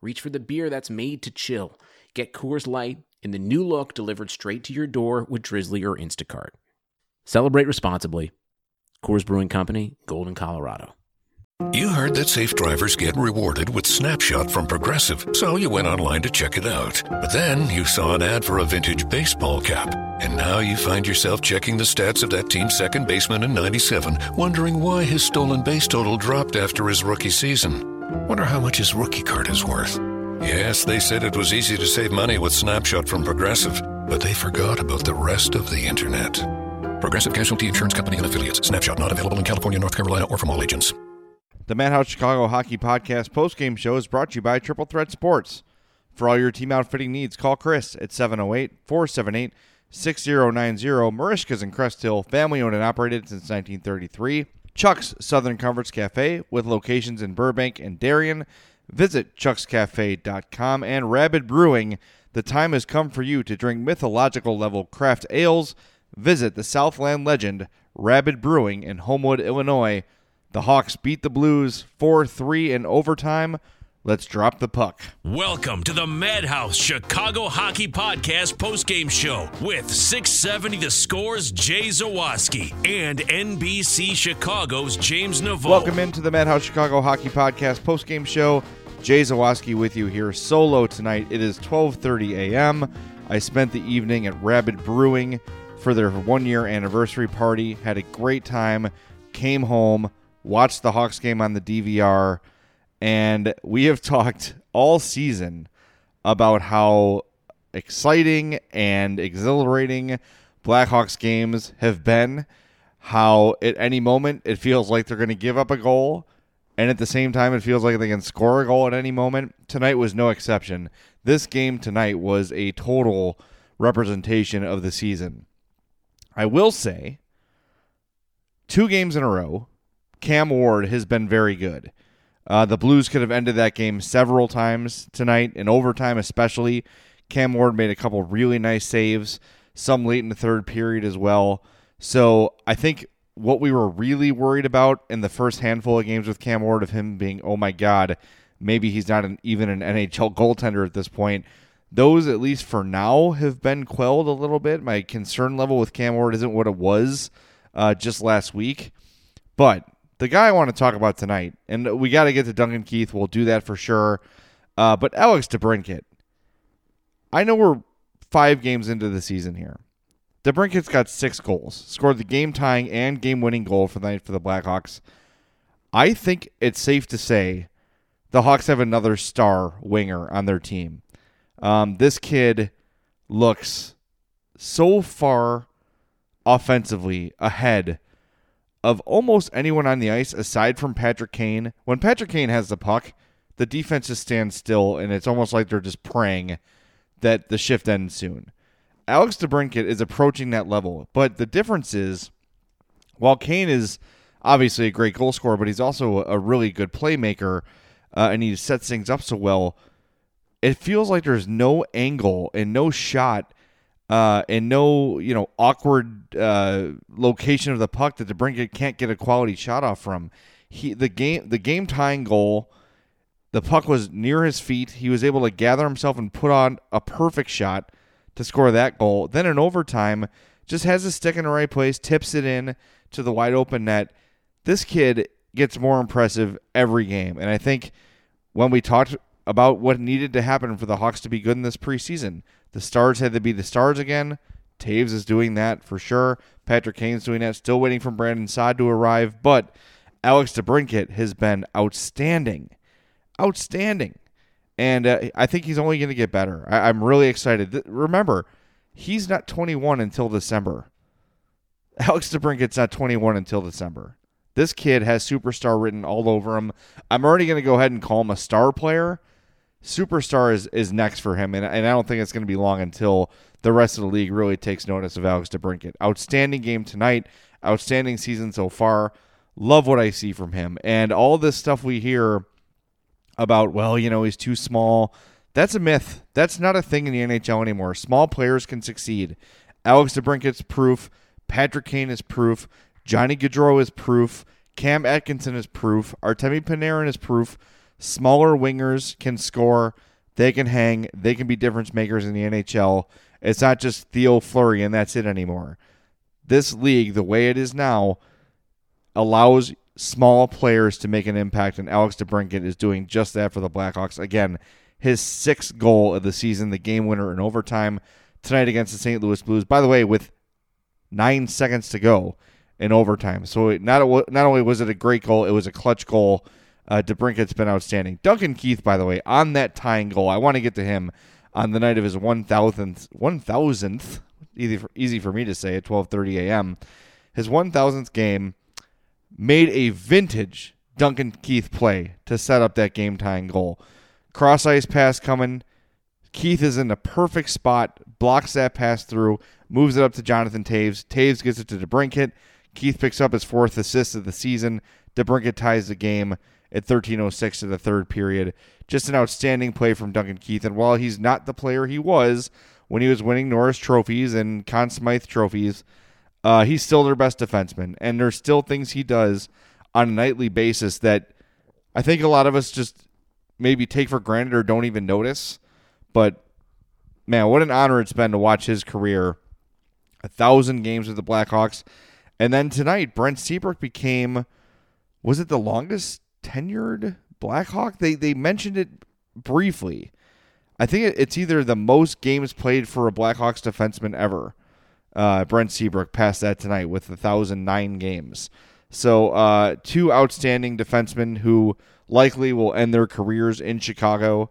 reach for the beer that's made to chill. Get Coors Light in the new look delivered straight to your door with Drizzly or Instacart. Celebrate responsibly. Coors Brewing Company, Golden, Colorado. You heard that safe drivers get rewarded with Snapshot from Progressive, so you went online to check it out. But then you saw an ad for a vintage baseball cap, and now you find yourself checking the stats of that team's second baseman in 97, wondering why his stolen base total dropped after his rookie season. Wonder how much his rookie card is worth. Yes, they said it was easy to save money with Snapshot from Progressive, but they forgot about the rest of the internet. Progressive Casualty Insurance Company and affiliates. Snapshot not available in California, North Carolina, or from all agents. The Madhouse Chicago Hockey Podcast postgame show is brought to you by Triple Threat Sports. For all your team outfitting needs, call Chris at 708 478 6090. Marishka's in Crest Hill, family owned and operated since 1933. Chuck's Southern Comforts Cafe with locations in Burbank and Darien. Visit chuckscafe.com and Rabid Brewing. The time has come for you to drink mythological level craft ales. Visit the Southland legend Rabid Brewing in Homewood, Illinois. The Hawks beat the Blues 4 3 in overtime. Let's drop the puck. Welcome to the Madhouse Chicago Hockey Podcast postgame show with 670 The Scores Jay Zawaski and NBC Chicago's James Naveau. Welcome into the Madhouse Chicago Hockey Podcast postgame show. Jay Zawaski with you here solo tonight. It is 12:30 a.m. I spent the evening at Rabid Brewing for their one-year anniversary party. Had a great time. Came home watched the Hawks game on the DVR, and we have talked all season about how exciting and exhilarating Blackhawks games have been. How at any moment it feels like they're going to give up a goal, and at the same time it feels like they can score a goal at any moment. Tonight was no exception. This game tonight was a total representation of the season. I will say, two games in a row, Cam Ward has been very good. Uh, the Blues could have ended that game several times tonight, in overtime especially. Cam Ward made a couple really nice saves, some late in the third period as well. So I think what we were really worried about in the first handful of games with Cam Ward of him being, oh my God, maybe he's not an, even an NHL goaltender at this point. Those, at least for now, have been quelled a little bit. My concern level with Cam Ward isn't what it was uh, just last week. But the guy I want to talk about tonight, and we got to get to Duncan Keith. We'll do that for sure. Uh, but Alex DeBrincat, I know we're five games into the season here. DeBrincat's got six goals, scored the game tying and game winning goal for the night for the Blackhawks. I think it's safe to say the Hawks have another star winger on their team. Um, this kid looks so far offensively ahead of almost anyone on the ice aside from Patrick Kane. When Patrick Kane has the puck, the defense just stands still, and it's almost like they're just praying that the shift ends soon. Alex DeBrincat is approaching that level, but the difference is, while Kane is obviously a great goal scorer, but he's also a really good playmaker, uh, and he sets things up so well. It feels like there's no angle and no shot uh, and no you know awkward uh, location of the puck that DeBrincat can't get a quality shot off from. He the game the game tying goal, the puck was near his feet. He was able to gather himself and put on a perfect shot to score that goal. Then in overtime, just has a stick in the right place, tips it in to the wide open net. This kid gets more impressive every game, and I think when we talked about what needed to happen for the Hawks to be good in this preseason. The stars had to be the stars again. Toews is doing that for sure. Patrick Kane's doing that. Still waiting for Brandon Saad to arrive, but Alex DeBrincat has been outstanding, outstanding, and uh, I think he's only going to get better. I- I'm really excited. Th- remember, he's not 21 until December. Alex DeBrincat's not 21 until December. This kid has superstar written all over him. I'm already going to go ahead and call him a star player. Superstar is, is next for him, and, and I don't think it's going to be long until the rest of the league really takes notice of Alex DeBrincat. Outstanding game tonight. Outstanding season so far. Love what I see from him. And all this stuff we hear about, well, you know, he's too small. That's a myth. That's not a thing in the NHL anymore. Small players can succeed. Alex DeBrincat's proof. Patrick Kane is proof. Johnny Gaudreau is proof. Cam Atkinson is proof. Artemi Panarin is proof. Smaller wingers can score. They can hang. They can be difference makers in the NHL. It's not just Theo Fleury and that's it anymore. This league, the way it is now, allows small players to make an impact, and Alex DeBrincat is doing just that for the Blackhawks. Again, his sixth goal of the season, the game winner in overtime tonight against the St. Louis Blues. By the way, with nine seconds to go in overtime. So not not only was it a great goal, it was a clutch goal. Uh, DeBrincat's been outstanding. Duncan Keith, by the way, on that tying goal, I want to get to him on the night of his 1,000th, 1,000th, easy for, easy for me to say at 12:30 a.m. His 1,000th game made a vintage Duncan Keith play to set up that game tying goal. Cross ice pass coming. Keith is in the perfect spot, blocks that pass through, moves it up to Jonathan Toews. Toews gets it to DeBrincat. Keith picks up his fourth assist of the season. DeBrincat ties the game at 13:06 to the third period. Just an outstanding play from Duncan Keith. And while he's not the player he was when he was winning Norris trophies and Conn Smythe trophies, uh, he's still their best defenseman. And there's still things he does on a nightly basis that I think a lot of us just maybe take for granted or don't even notice. But man, what an honor it's been to watch his career. A thousand games with the Blackhawks. And then tonight, Brent Seabrook became, was it the longest tenured Blackhawk? They they mentioned it briefly. I think it's either the most games played for a Blackhawks defenseman ever. Uh, Brent Seabrook passed that tonight with 1,009 games. So, uh, two outstanding defensemen who likely will end their careers in Chicago.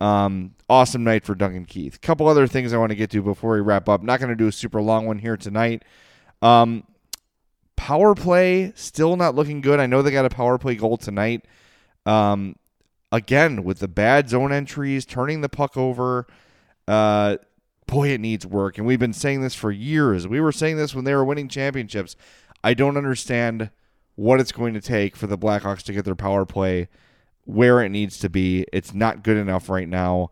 Um, awesome night for Duncan Keith. Couple other things I want to get to before we wrap up. Not going to do a super long one here tonight. Um, power play still not looking good. I know they got a power play goal tonight. Um, again with the bad zone entries, turning the puck over. Uh, boy, it needs work. And we've been saying this for years. We were saying this when they were winning championships. I don't understand what it's going to take for the Blackhawks to get their power play where it needs to be. It's not good enough right now.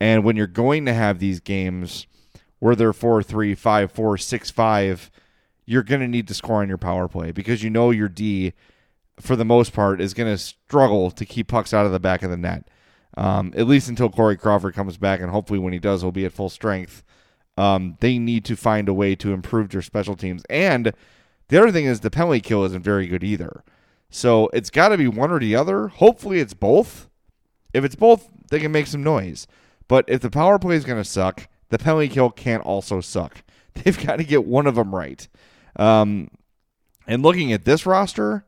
And when you're going to have these games where they're 4 3, 5 4, 6 5, you're going to need to score on your power play because you know your D, for the most part, is going to struggle to keep pucks out of the back of the net. Um, at least until Corey Crawford comes back, and hopefully when he does, he'll be at full strength. Um, they need to find a way to improve their special teams. And the other thing is the penalty kill isn't very good either. So it's got to be one or the other. Hopefully it's both. If it's both, they can make some noise. But if the power play is going to suck, the penalty kill can't also suck. They've got to get one of them right. Um, and looking at this roster,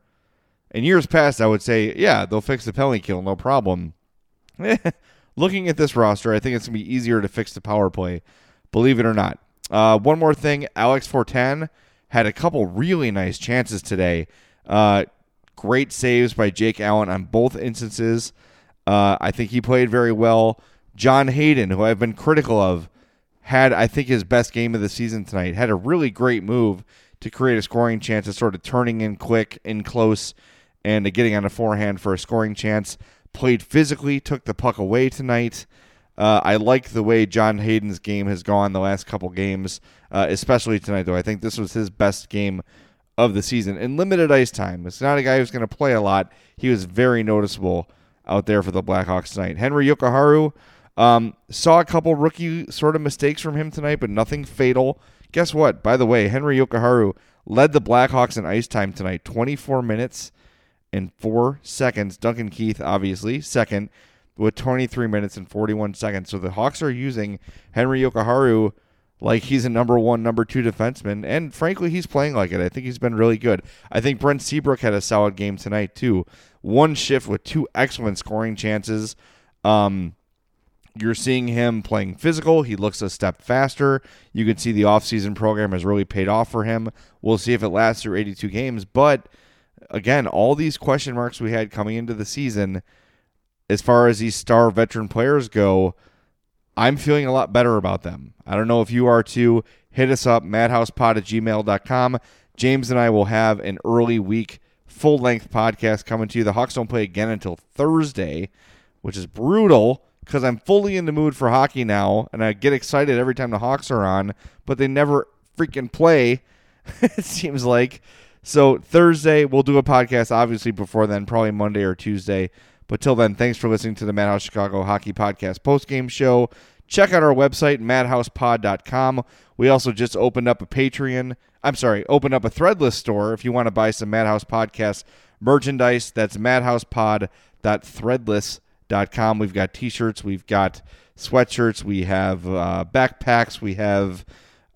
in years past, I would say, yeah, they'll fix the penalty kill, no problem. looking at this roster, I think it's going to be easier to fix the power play, believe it or not. Uh, one more thing Alex Fortin had a couple really nice chances today. Uh, great saves by Jake Allen on both instances. Uh, I think he played very well. John Hayden, who I've been critical of, had, I think, his best game of the season tonight. Had a really great move to create a scoring chance, of sort of turning in quick, in close, and getting on a forehand for a scoring chance. Played physically, took the puck away tonight. Uh, I like the way John Hayden's game has gone the last couple games, uh, especially tonight, though. I think this was his best game of the season in limited ice time. It's not a guy who's going to play a lot. He was very noticeable out there for the Blackhawks tonight. Henry Jokiharju um, saw a couple rookie sort of mistakes from him tonight, but nothing fatal. Guess what? By the way, Henry Jokiharju led the Blackhawks in ice time tonight, 24 minutes and four seconds. Duncan Keith, obviously, second. with 23 minutes and 41 seconds. So the Hawks are using Henry Jokiharju like he's a number one, number two defenseman, and frankly, he's playing like it. I think he's been really good. I think Brent Seabrook had a solid game tonight too. One shift with two excellent scoring chances. Um, you're seeing him playing physical. He looks a step faster. You can see the offseason program has really paid off for him. We'll see if it lasts through 82 games. But again, all these question marks we had coming into the season, as far as these star veteran players go, I'm feeling a lot better about them. I don't know if you are too. Hit us up, madhousepod at gmail.com. James and I will have an early week full length podcast coming to you. The Hawks don't play again until Thursday, which is brutal because I'm fully in the mood for hockey now, and I get excited every time the Hawks are on, but they never freaking play. it seems like. So Thursday we'll do a podcast, obviously before then, probably Monday or Tuesday. But till then, thanks for listening to the Madhouse Chicago Hockey Podcast post game show. Check out our website, madhousepod.com. We also just opened up a Patreon. I'm sorry, opened up a threadless store if you want to buy some Madhouse Podcast merchandise. That's madhousepod.threadless.com. We've got t shirts, we've got sweatshirts, we have uh, backpacks, we have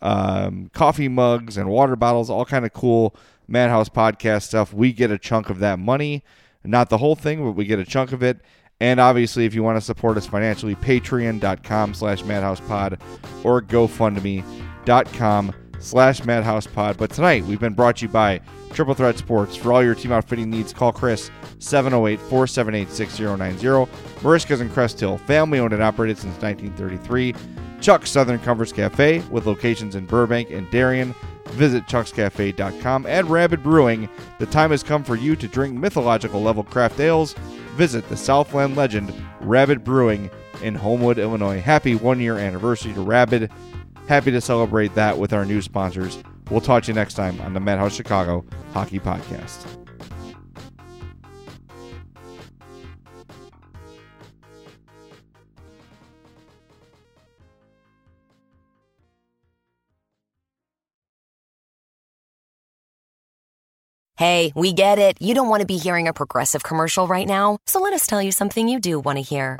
um, coffee mugs and water bottles, all kind of cool Madhouse Podcast stuff. We get a chunk of that money. Not the whole thing, but we get a chunk of it. And obviously, if you want to support us financially, patreon.com slash madhousepod or gofundme.com slash Madhouse Pod. But tonight, we've been brought to you by Triple Threat Sports. For all your team outfitting needs, call Chris 708-478-6090. Marishka's and Crest Hill, family owned and operated since 1933. Chuck Southern Comforts Cafe with locations in Burbank and Darien. Visit chuckscafe.com and Rabid Brewing. The time has come for you to drink mythological level craft ales. Visit the Southland legend Rabid Brewing in Homewood, Illinois. Happy one year anniversary to Rabid. Happy to celebrate that with our new sponsors. We'll talk to you next time on the Madhouse Chicago Hockey Podcast. Hey, we get it. You don't want to be hearing a progressive commercial right now, so let us tell you something you do want to hear.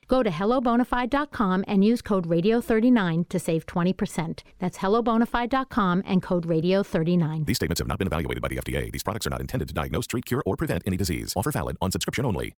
Go to hellobonafide.com and use code radio39 to save 20%. That's hellobonafide.com and code radio39. These statements have not been evaluated by the FDA. These products are not intended to diagnose, treat, cure, or prevent any disease. Offer valid on subscription only.